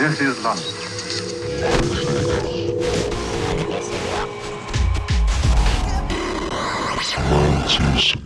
This is London. Mantis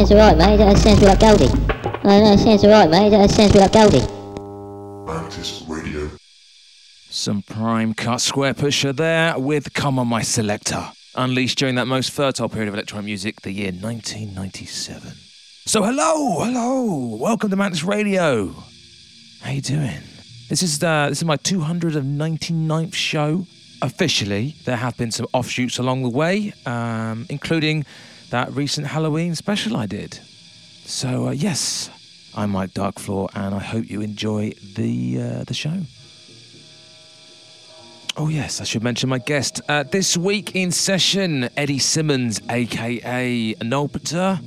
No, no, sounds alright, mate. That sounds like Goldie. No, no, sounds alright, mate. That sounds like Goldie. Some prime cut Squarepusher there with Come On My Selector, unleashed during that most fertile period of electronic music, the year 1997. So hello, hello, welcome to Mantis Radio. How you doing? This is uh, this is my 299th show. Officially, there have been some offshoots along the way, um, including that recent Halloween special I did. So uh, yes, I'm Mike Darkfloor, and I hope you enjoy the uh, the show. Oh, yes, I should mention my guest. Uh, this week in session, Eddie Simmons, aka Nolpeter.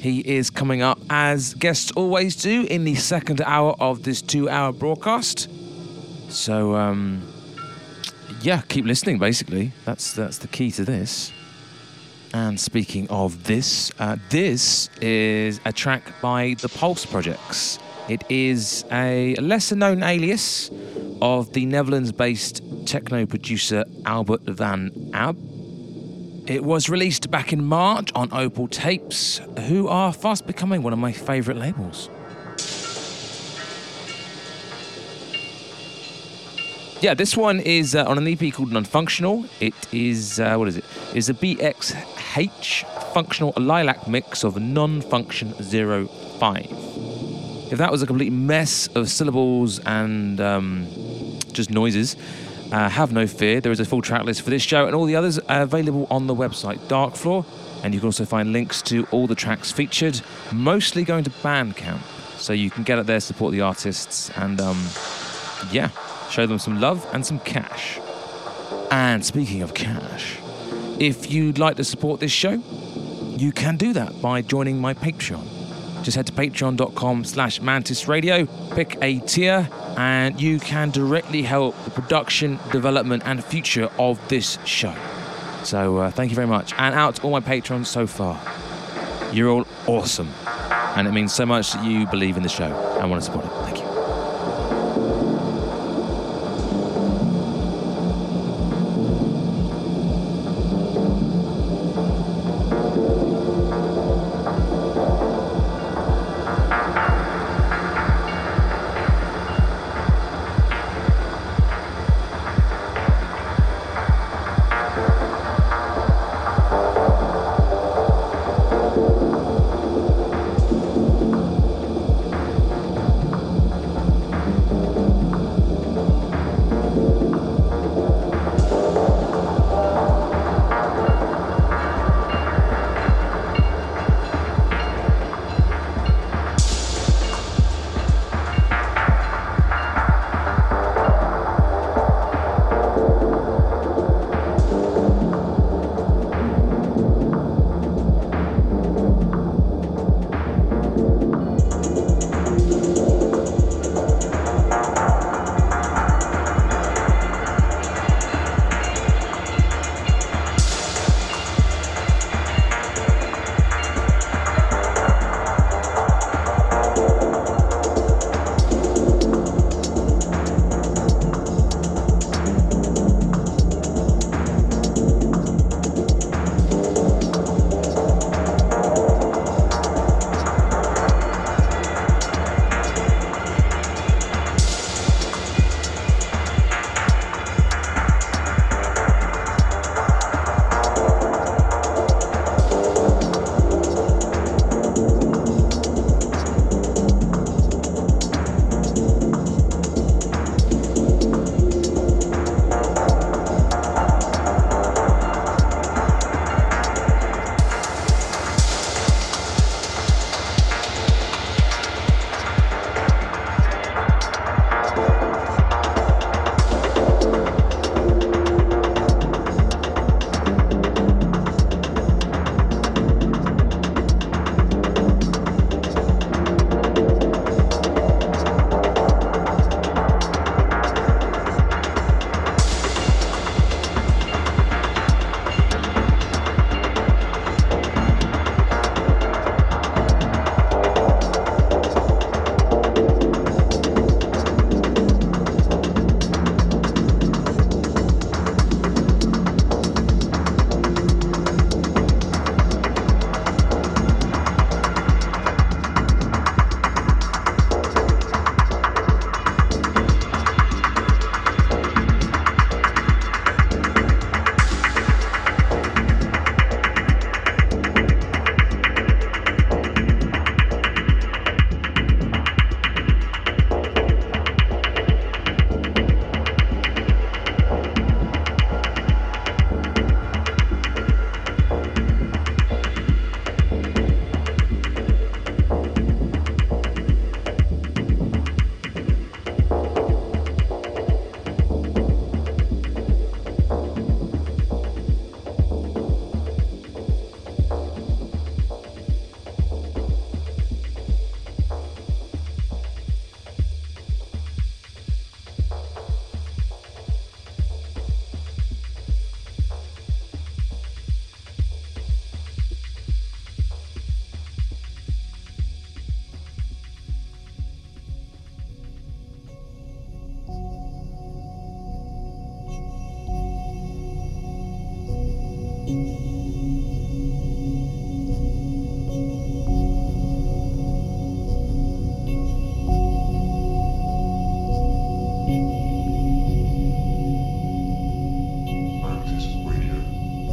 He is coming up as guests always do in the second hour of this two hour broadcast. So, um, yeah, keep listening, basically. That's, that's the key to this. And speaking of this, uh, this is a track by the Pulse Projects. It is a lesser known alias of the Netherlands based techno producer Albert van Abbe. It was released back in March on Opal Tapes, who are fast becoming one of my favourite labels. Yeah, this one is uh, on an EP called Nonfunctional. It is, uh, what is it? It's a BXH5 functional lilac mix of non function 05. If that was a complete mess of syllables and um, just noises, uh, have no fear. There is a full track list for this show and all the others available on the website Darkfloor, and you can also find links to all the tracks featured, mostly going to Bandcamp. So you can get up there, support the artists, and um, yeah, show them some love and some cash. And speaking of cash, if you'd like to support this show, you can do that by joining my Patreon. Just head to patreon.com slash mantis radio, pick a tier, and you can directly help the production, development, and future of this show. So uh, thank you very much. And out to all my patrons so far. You're all awesome. And it means so much that you believe in the show and want to support it. Thank you.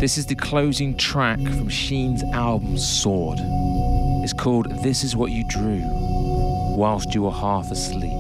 This is the closing track from Sheen's album Sword. It's called This Is What You Drew Whilst You Were Half Asleep.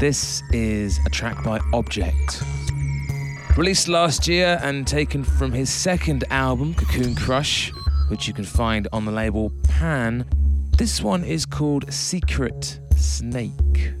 This is a track by Objekt. Released last year and taken from his second album, Cocoon Crush, which you can find on the label Pan. This one is called Secret Snake.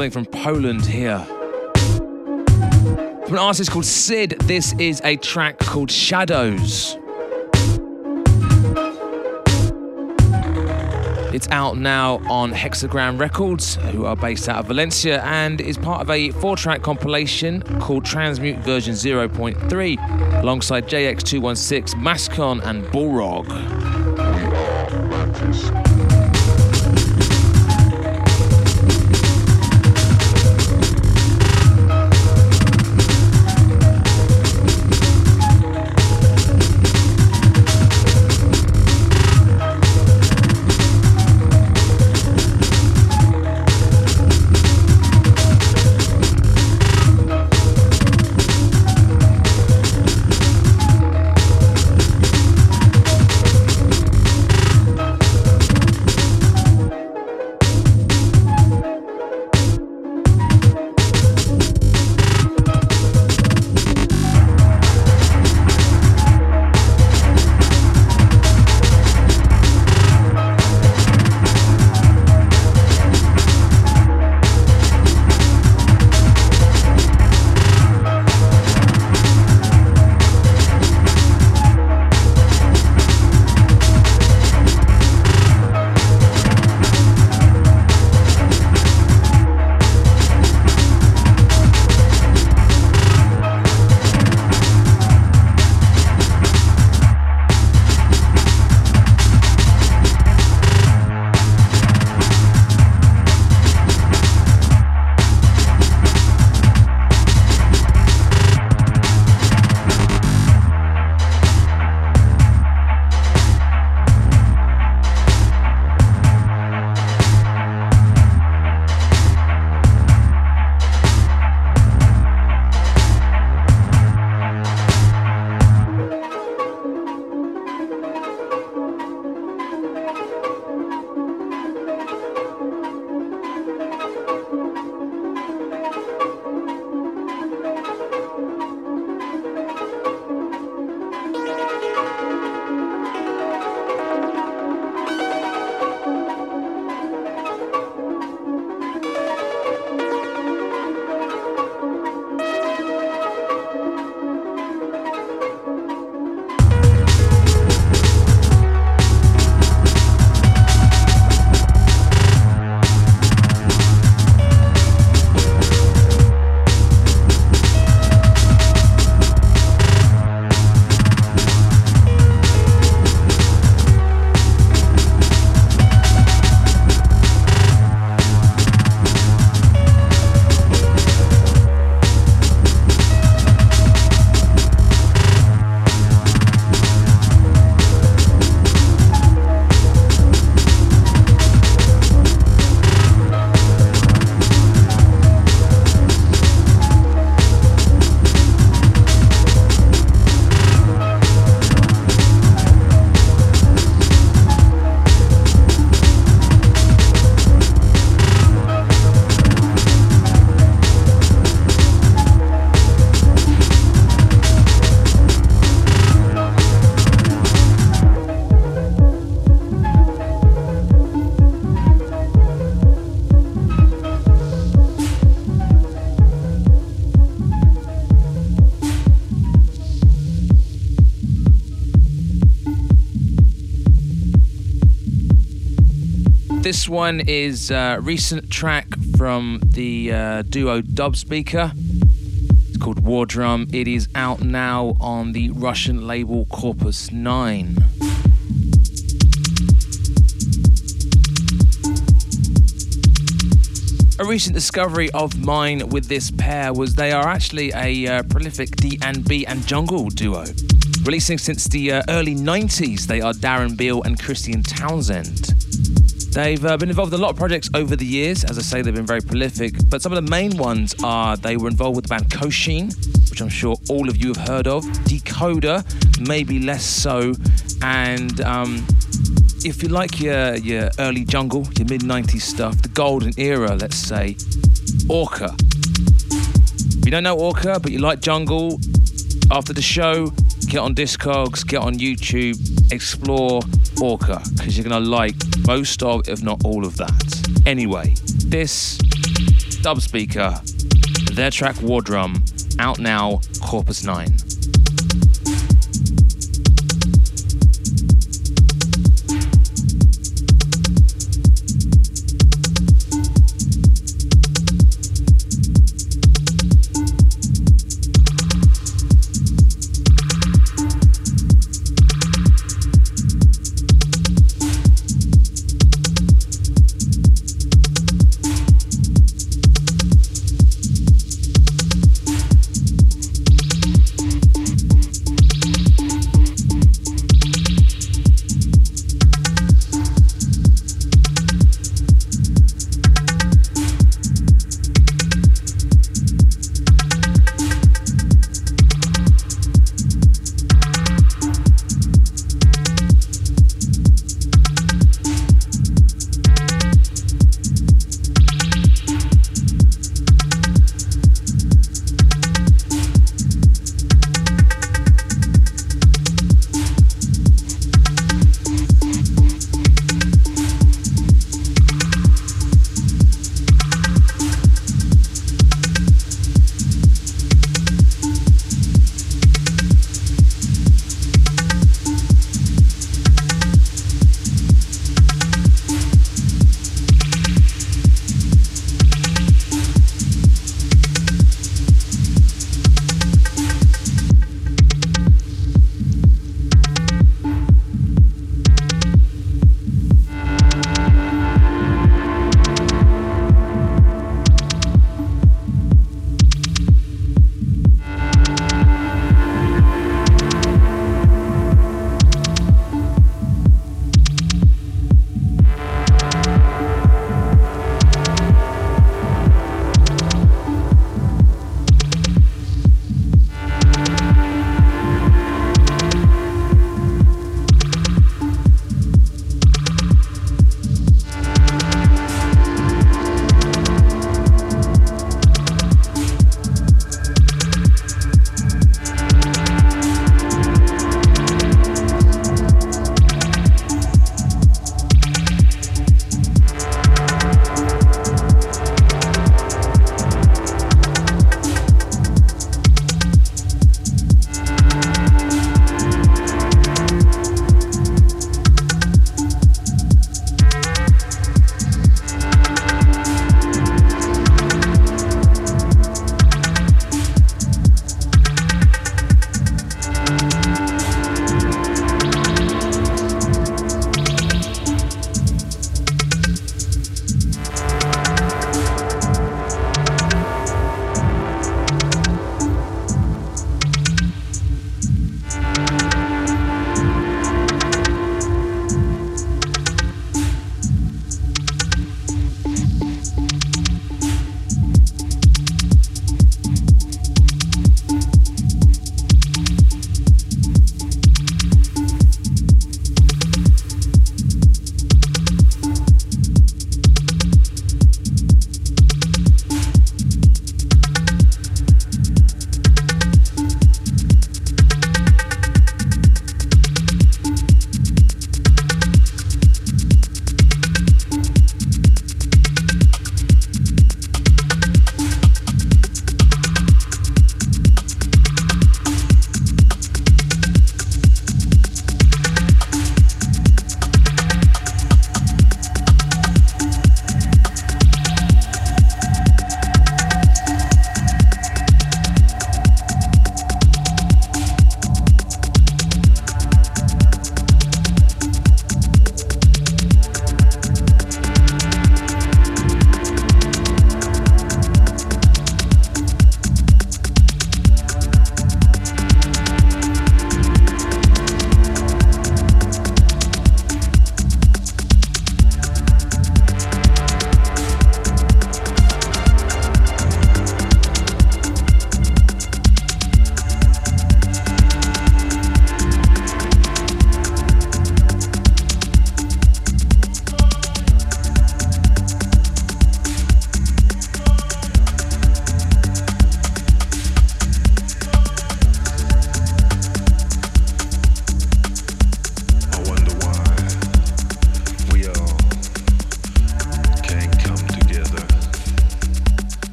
Something from Poland here. From an artist called Sid, this is a track called Shadows. It's out now on Hexagram Records, who are based out of Valencia, and is part of a four track compilation called Transmute version 0.3, alongside JX216, Mascon, and Bullrog. This one is a recent track from the uh, duo Dubspeaker. It's called War Drum. It is out now on the Russian label Corpus 9. A recent discovery of mine with this pair was they are actually a uh, prolific D&B and jungle duo. Releasing since the uh, early 90s, they are Darren Beale and Christian Townsend. They've uh, been involved in a lot of projects over the years. As I say, they've been very prolific. But some of the main ones are they were involved with the band Kosheen, which I'm sure all of you have heard of. Decoder, maybe less so. And um, if you like your, your early jungle, your mid 90s stuff, the golden era, let's say, Orca. If you don't know Orca, but you like jungle, after the show, get on Discogs, get on YouTube, explore Orca, because you're going to like most of, if not all of that. Anyway, this Dubspeaker. Their track War Drum, out now, Corpus 9.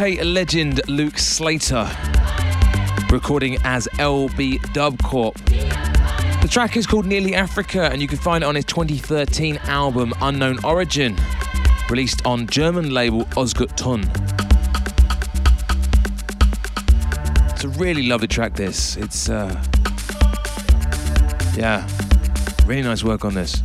UK legend Luke Slater, recording as LB Dub Corp. The track is called Nearly Africa, and you can find it on his 2013 album Unknown Origin, released on German label Ostgut Ton. It's a really lovely track, this. It's, uh, yeah, really nice work on this.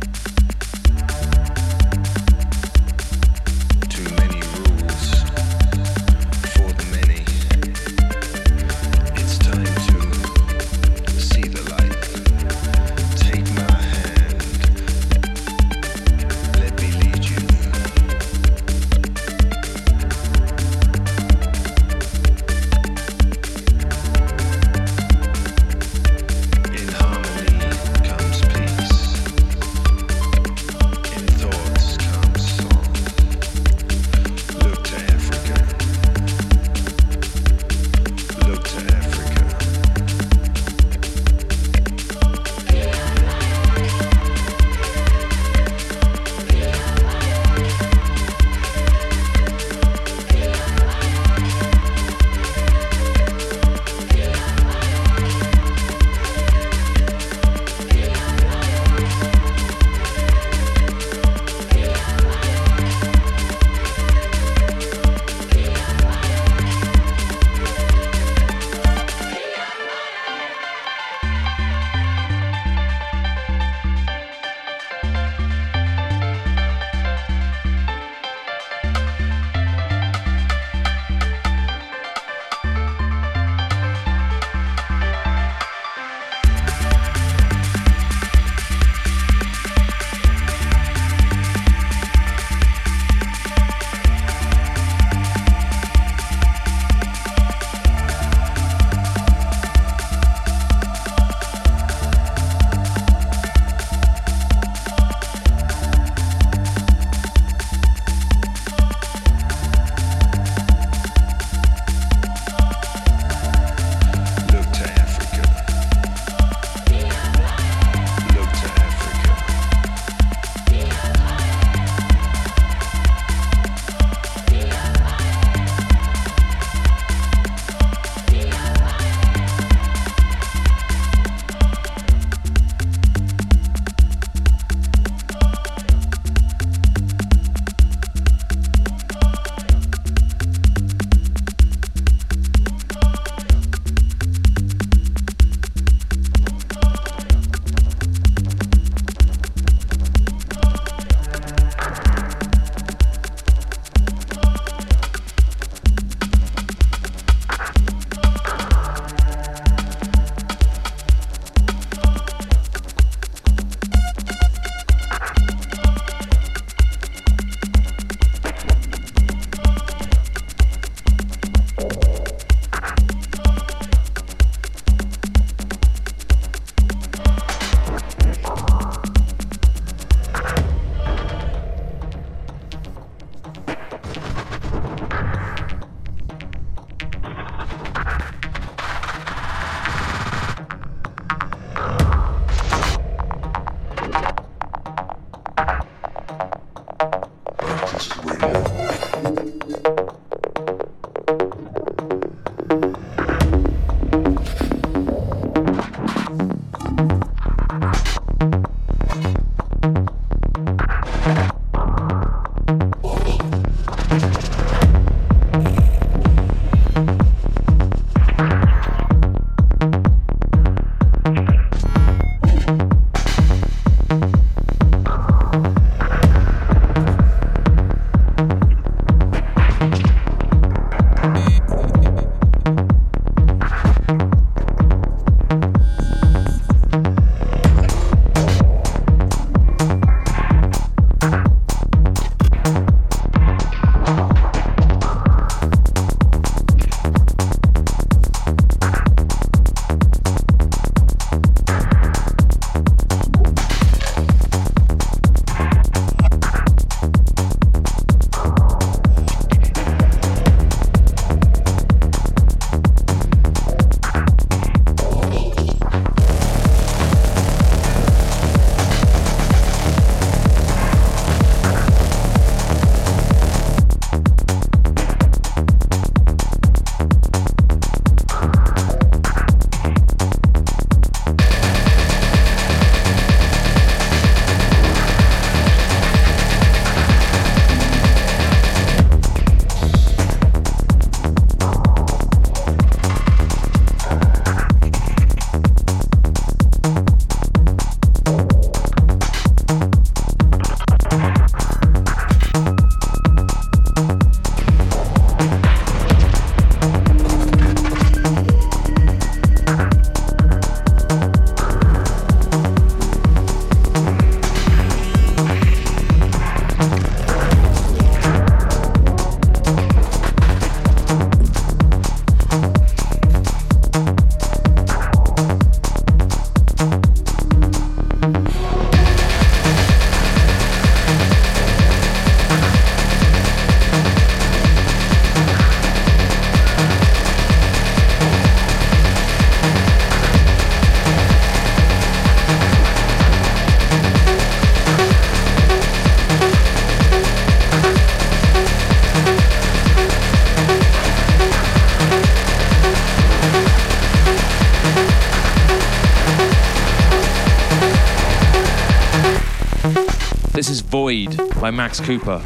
By Max Cooper.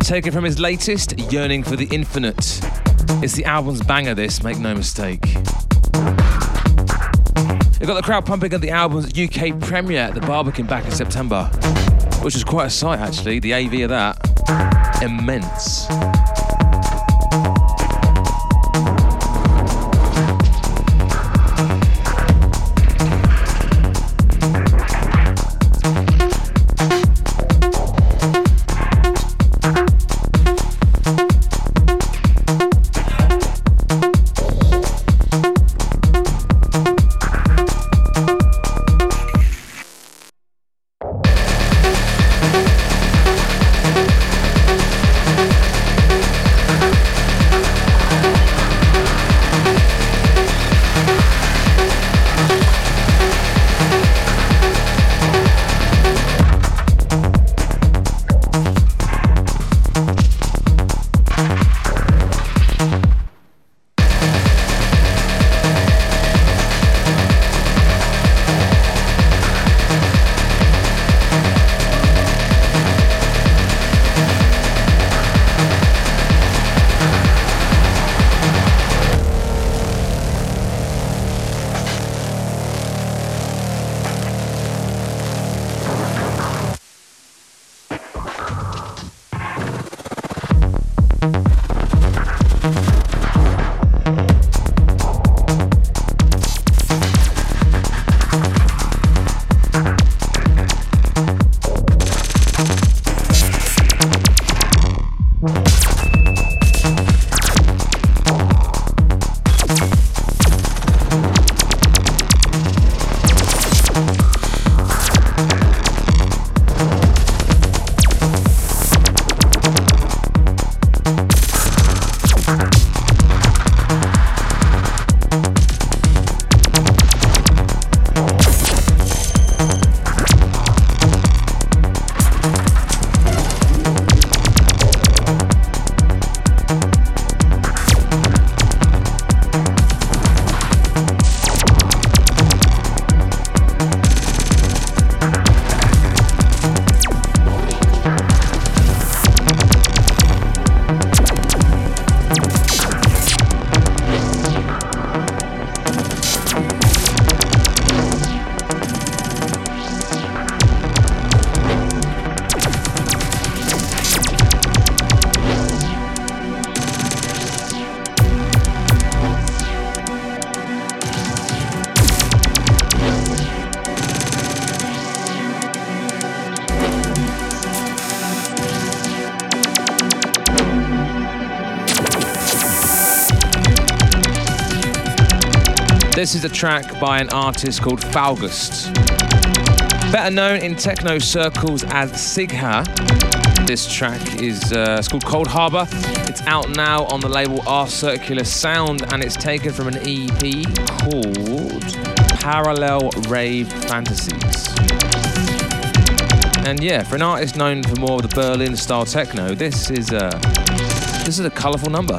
Taken from his latest, Yearning for the Infinite. It's the album's banger, this, make no mistake. It got the crowd pumping at the album's UK premiere at the Barbican back in September, which was quite a sight actually. The AV of that, immense. This is a track by an artist called Faugust. Better known in techno circles as Sigha. This track is uh, it's called Cold Harbor. It's out now on the label R Circular Sound and it's taken from an EP called Parallel Rave Fantasies. And yeah, for an artist known for more of the Berlin style techno, this is a this is a colourful number.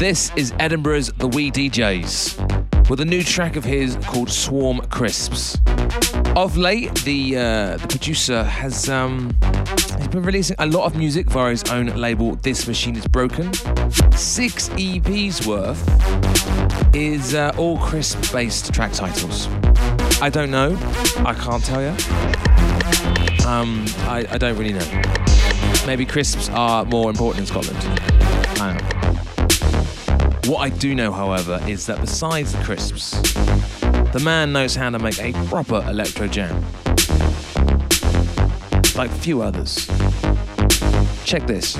This is Edinburgh's The Wee DJs with a new track of his called Swarm Crisps. Of late, the uh, the producer has um, he's been releasing a lot of music via his own label. This Machine is Broken. Six EPs worth is uh, all crisp-based track titles. I don't know. I can't tell you. Um, I, I don't really know. Maybe crisps are more important in Scotland. What I do know, however, is that besides the crisps, the man knows how to make a proper electro jam. Like few others. Check this.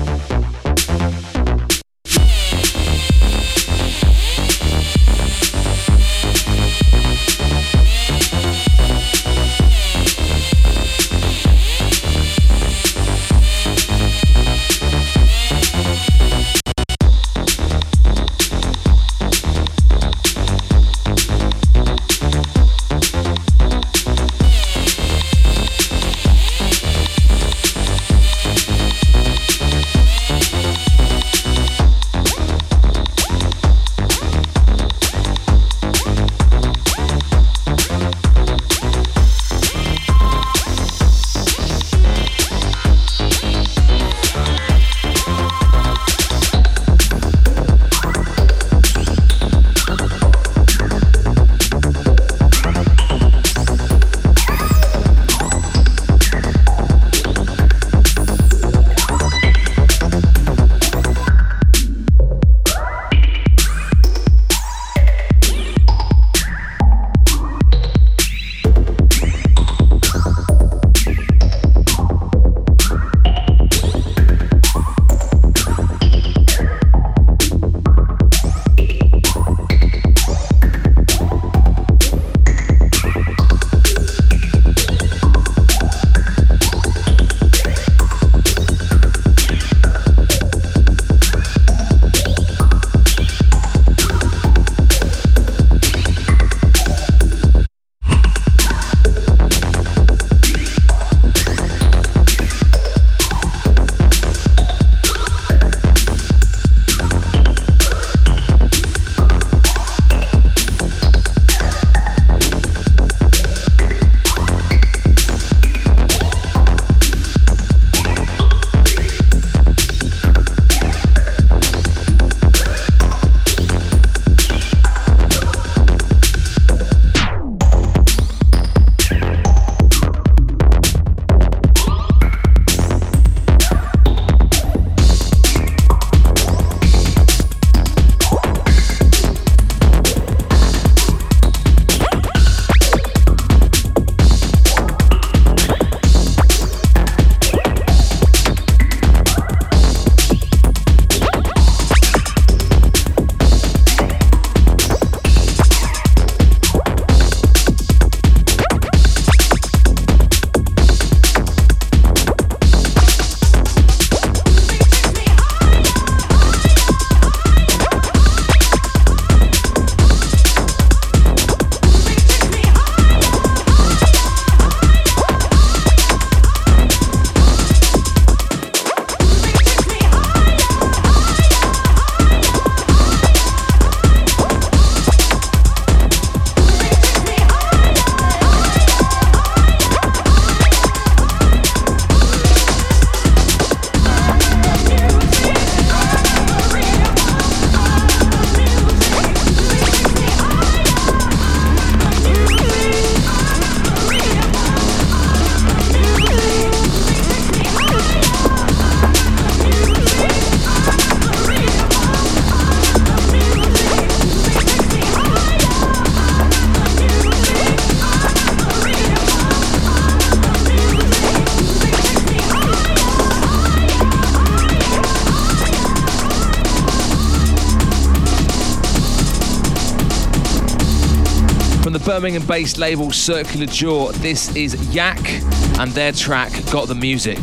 Birmingham based label Circular Jaw. This is Yak and their track Got the Music.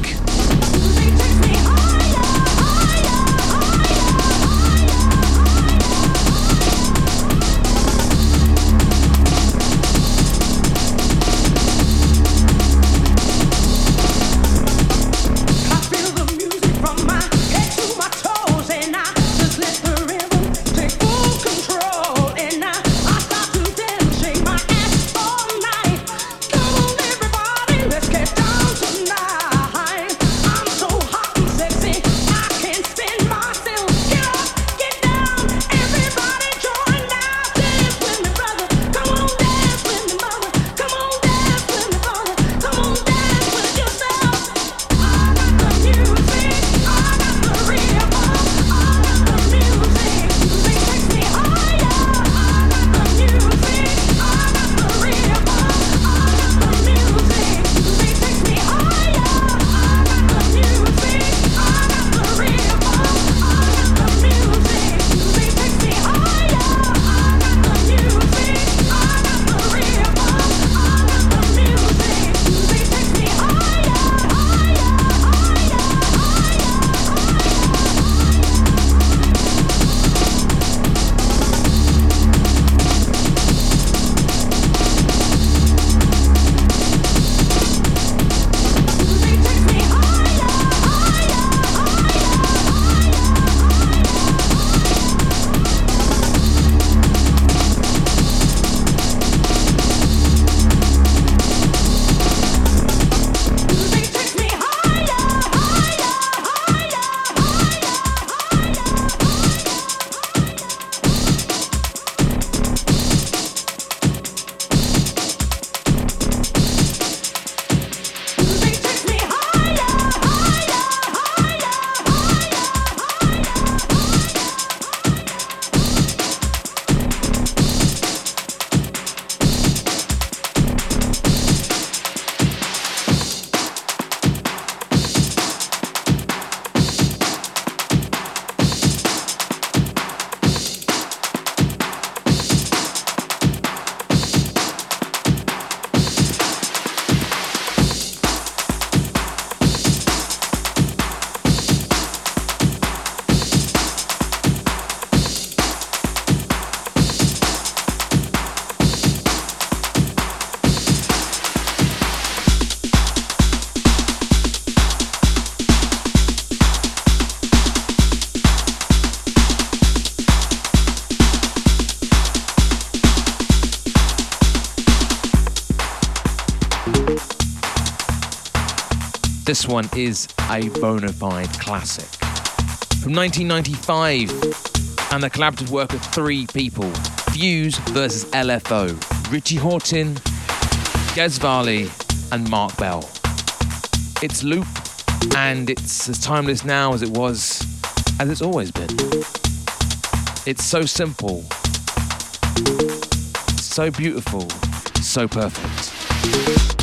This one is a bona fide classic. From 1995, and the collaborative work of three people Fuse versus LFO, Richie Hawtin, Gez Varley, and Mark Bell. It's Loop, and it's as timeless now as it was, as it's always been. It's so simple, so beautiful, so perfect.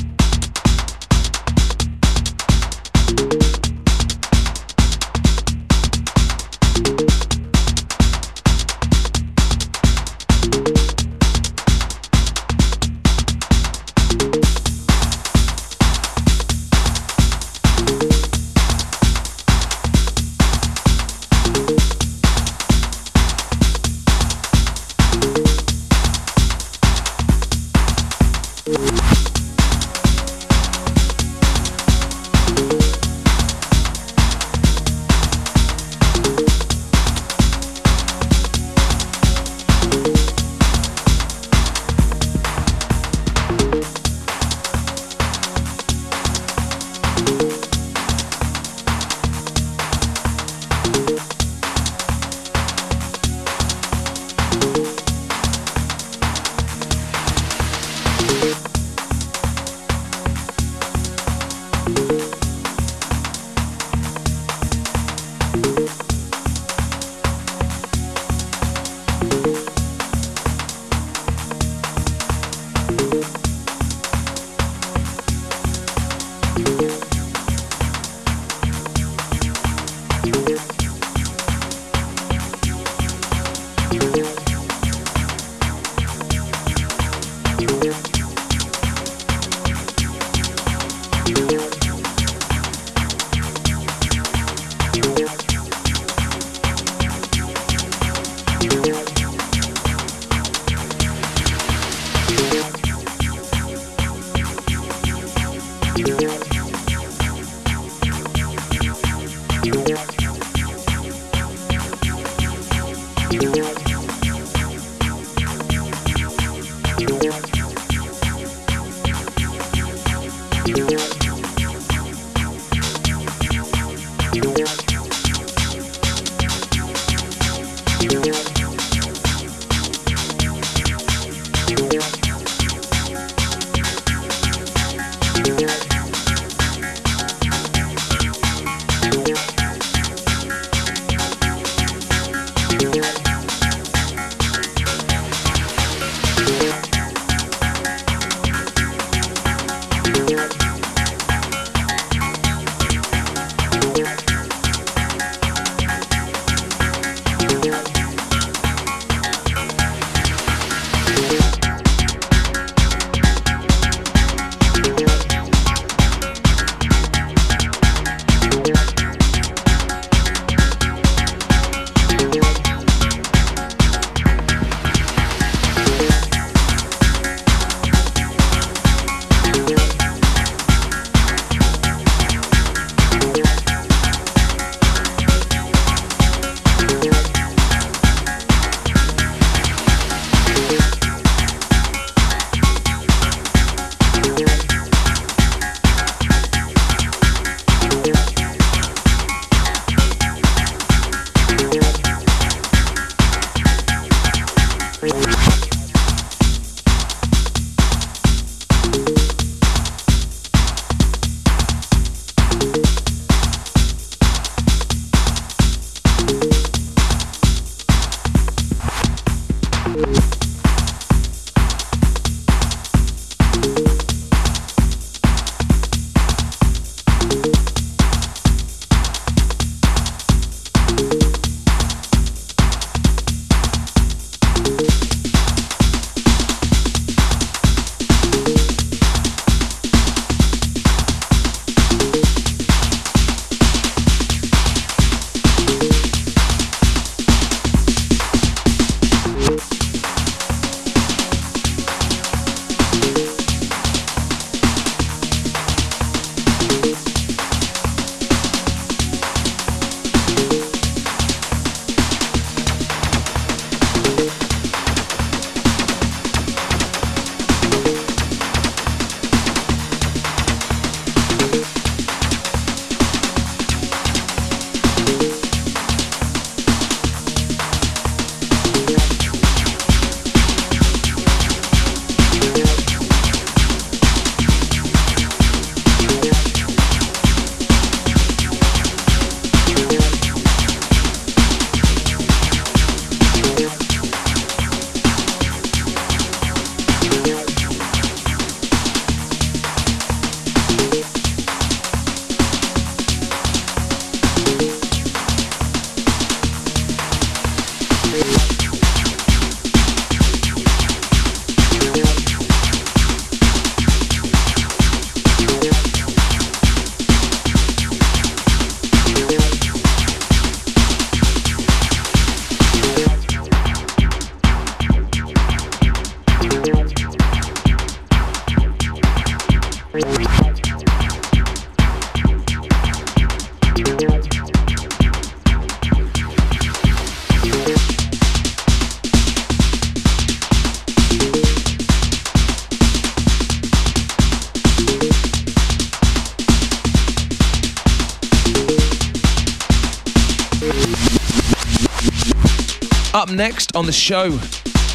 Next on the show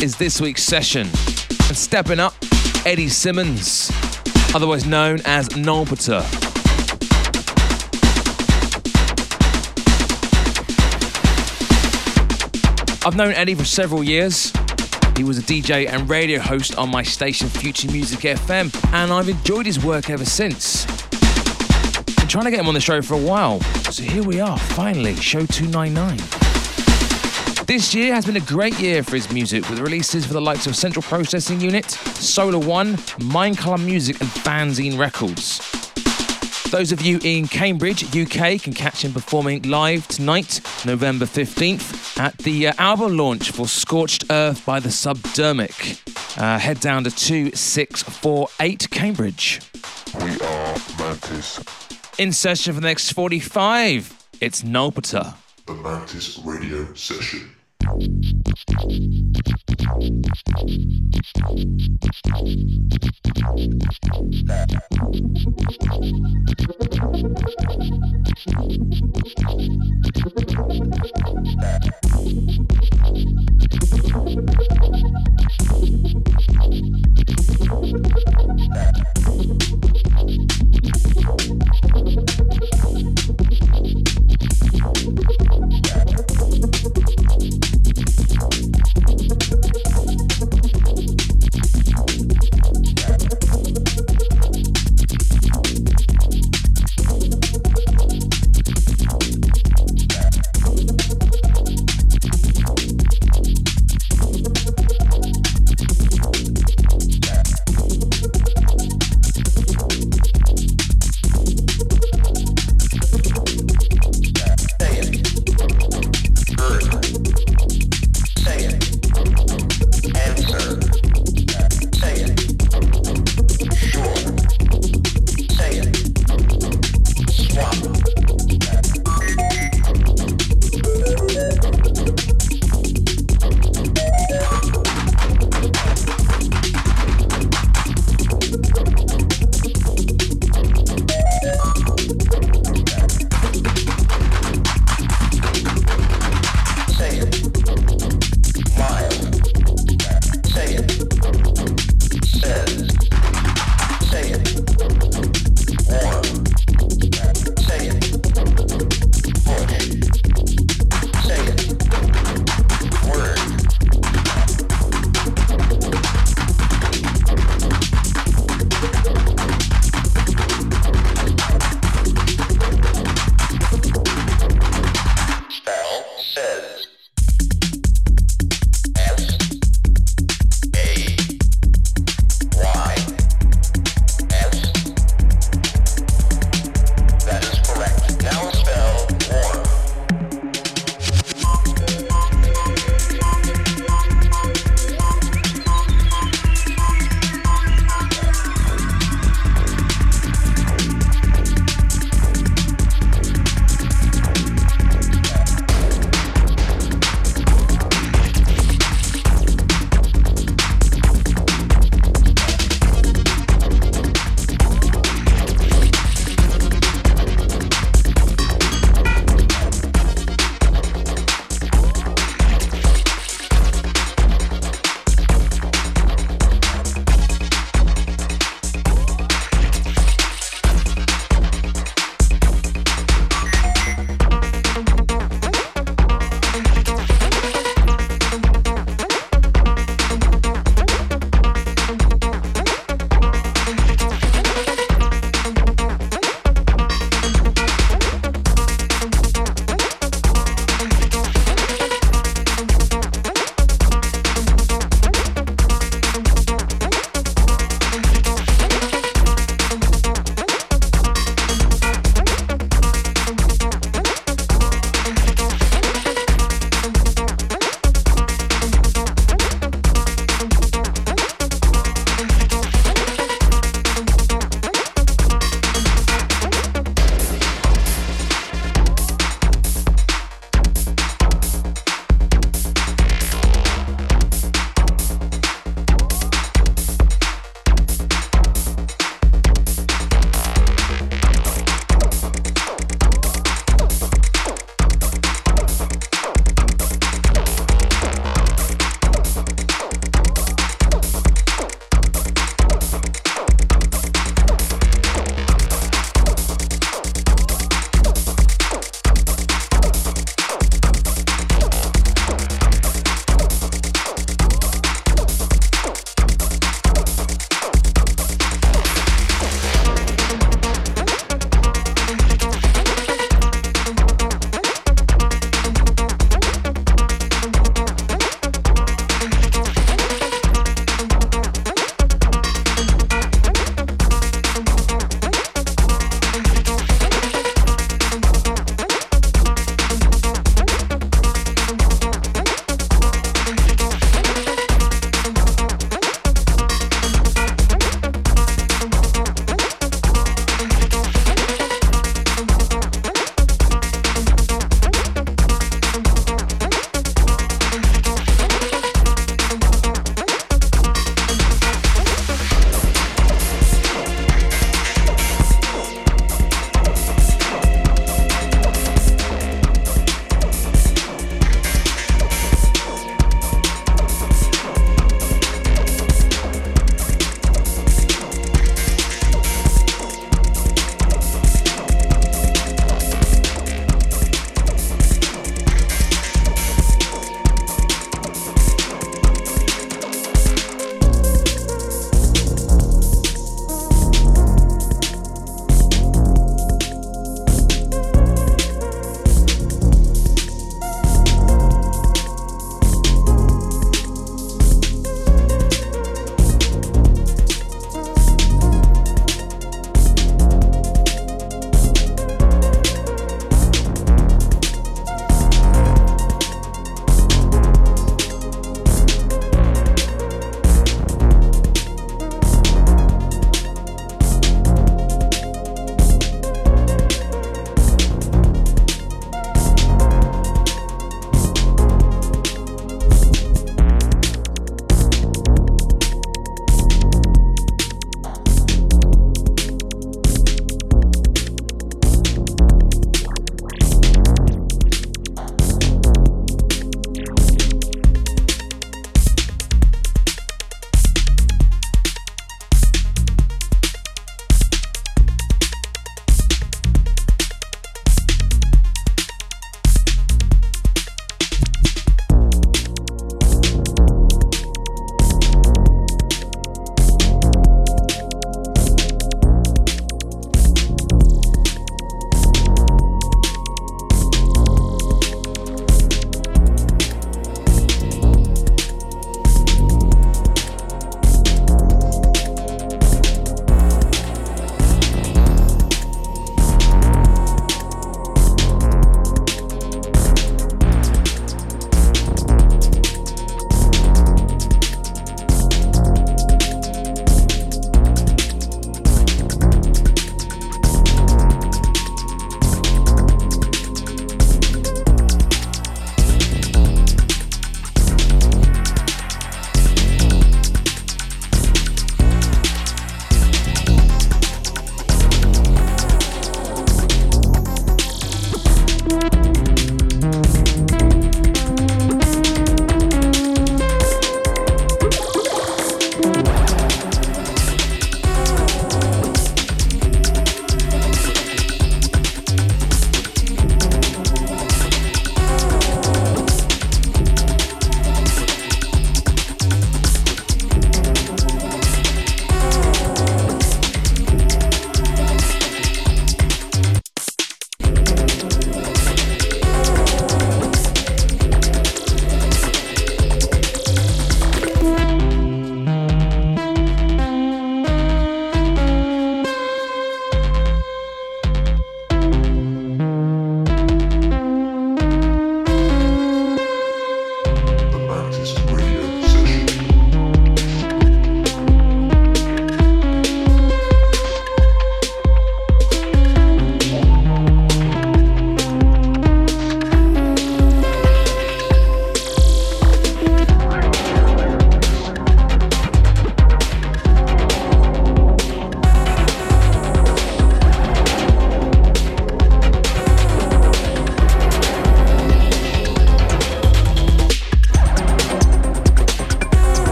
is this week's session. And stepping up, Eddie Simmons, otherwise known as Nolpeter. I've known Eddie for several years. He was a DJ and radio host on my station Future Music FM, and I've enjoyed his work ever since. Been trying to get him on the show for a while, so here we are, finally, show 299. This year has been a great year for his music, with releases for the likes of Central Processing Unit, Solar One, Mind Color Music, and Fanzine Records. Those of you in Cambridge, UK, can catch him performing live tonight, November 15th, at the uh, album launch for Scorched Earth by the Subdermic. Uh, head down to 2648 Cambridge. We are Mantis. In session for the next 45, it's Nolpeter the Mantis Radio Session. Thank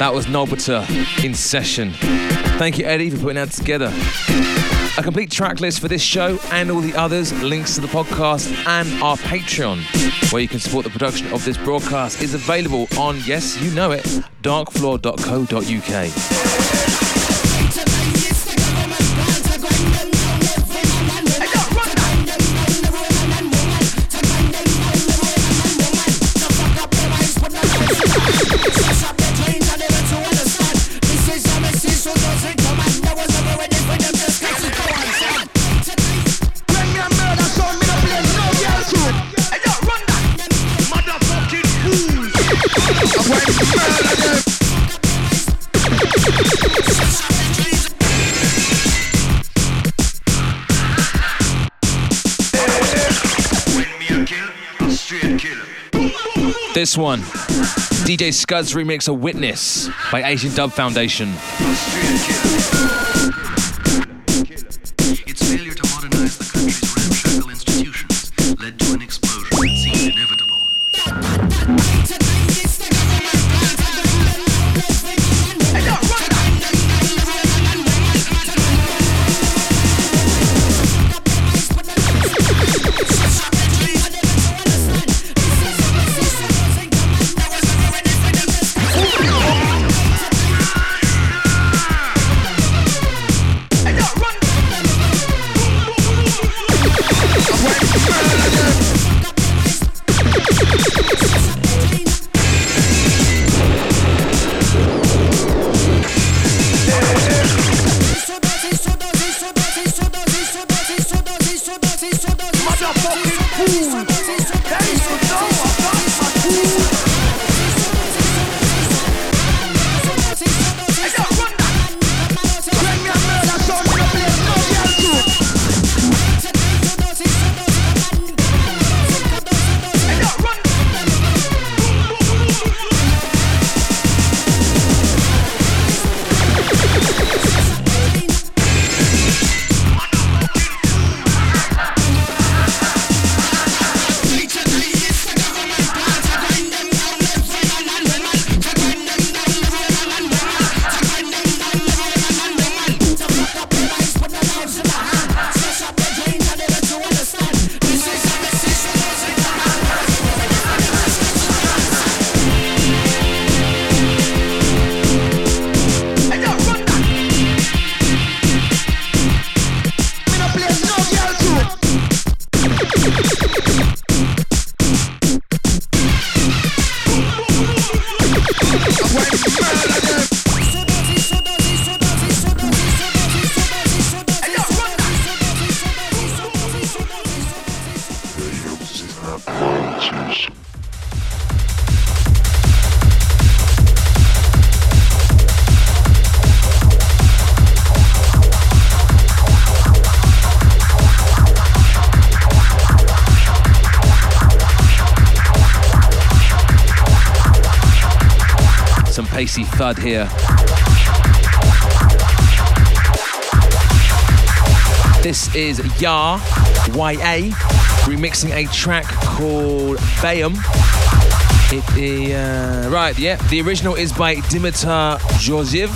That was Nolbiter in session. Thank you, Eddie, for putting that together. A complete track list for this show and all the others, links to the podcast and our Patreon, where you can support the production of this broadcast, is available on, yes, you know it, darkfloor.co.uk. This one, DJ Scud's remix of Witness by Asian Dub Foundation. Thud here. This is Ya, YA, remixing a track called Bayam. It, uh, right, yeah, the original is by Dimitar Georgiev.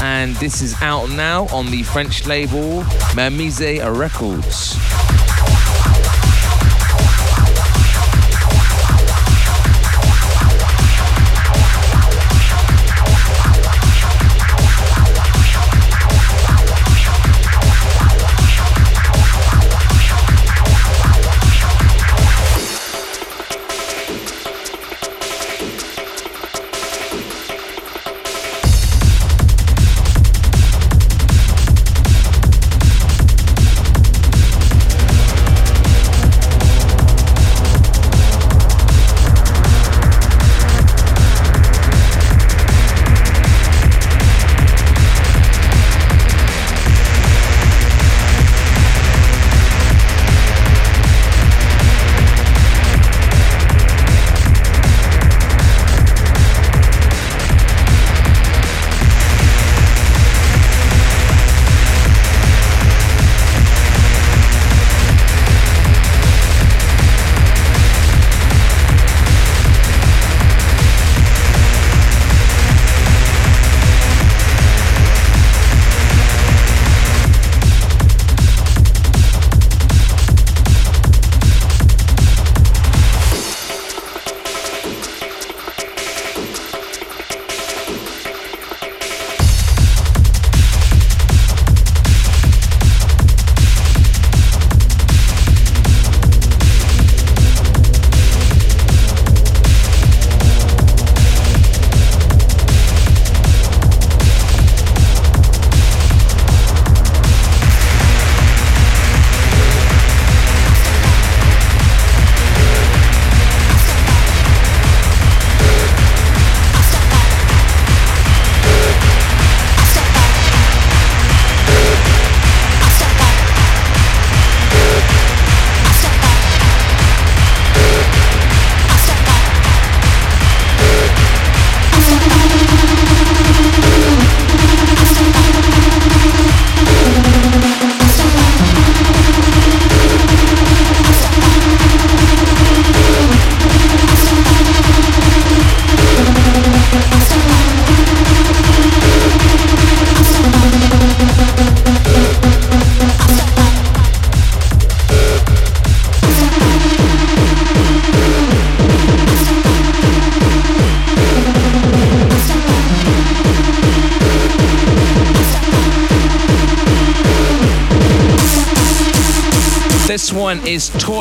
And this is out now on the French label Mermise Records.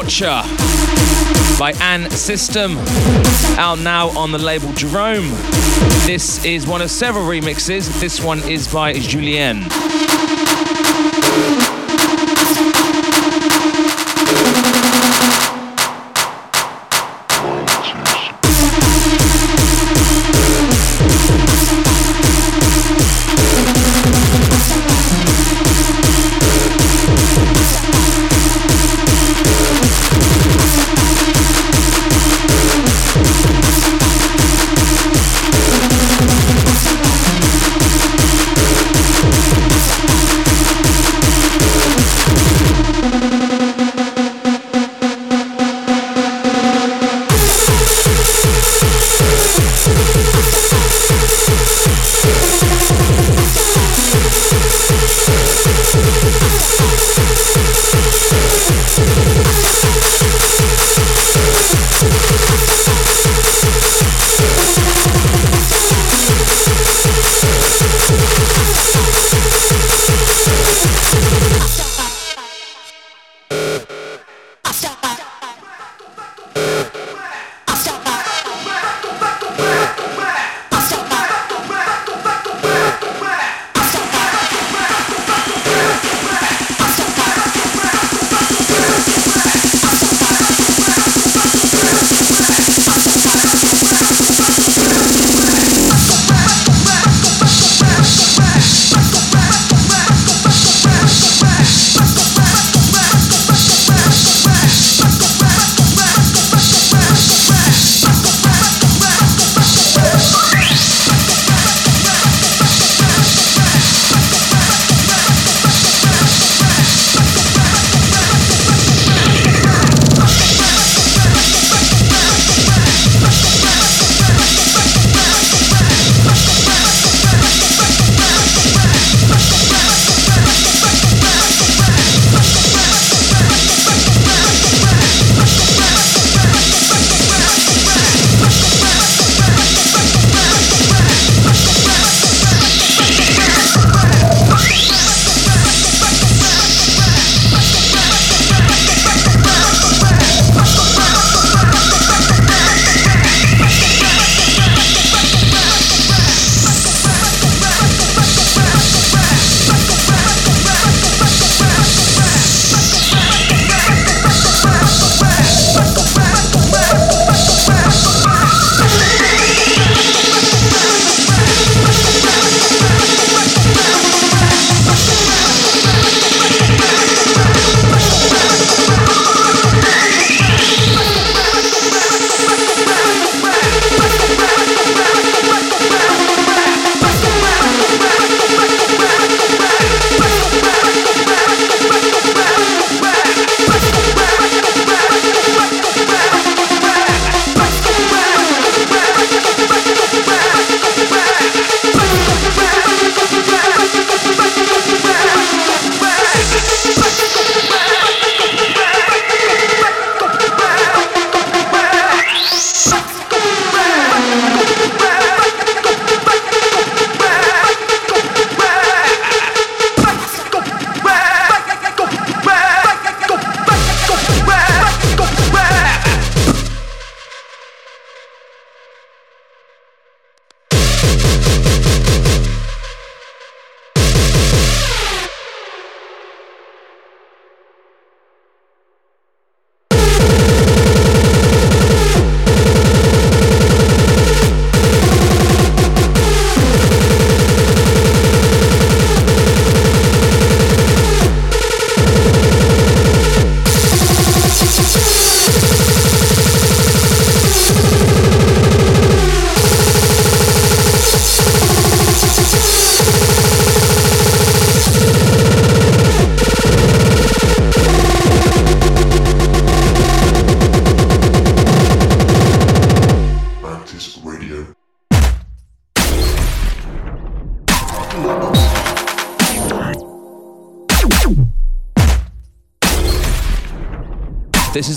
Torture by Ann System, out now on the label Jerome. This is one of several remixes. This one is by Julien.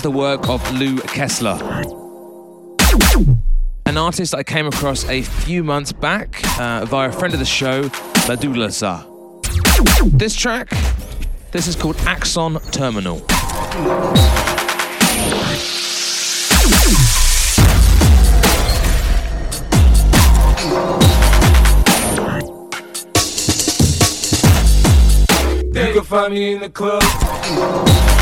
Is the work of Lou Kessler, an artist I came across a few months back uh, via a friend of the show, Ladulasa. This track, this is called Axon Terminal. You can find me in the club.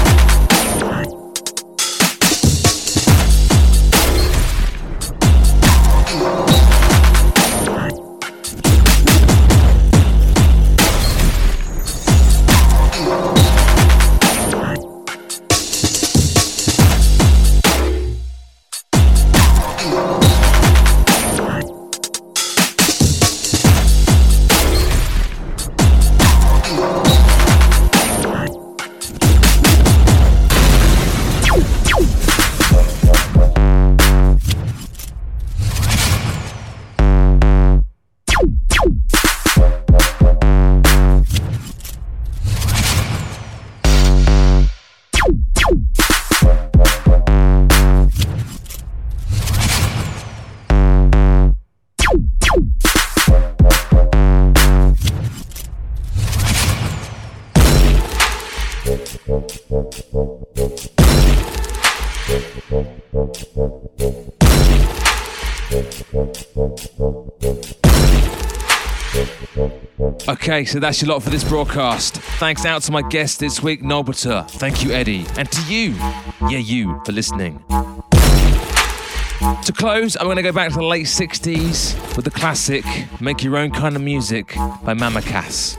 Okay, so that's your lot for this broadcast. Thanks out to my guest this week, Nobiter. Thank you, Eddie. And to you, yeah, you, for listening. To close, I'm going to go back to the late 60s with the classic Make Your Own Kind of Music by Mama Cass.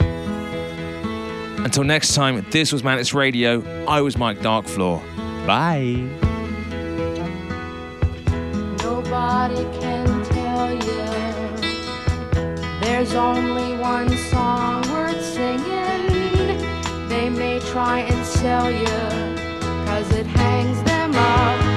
Until next time, this was Manix Radio. I was Mike Darkfloor. Bye. There's only one song worth singing. They may try and sell you, cause it hangs them up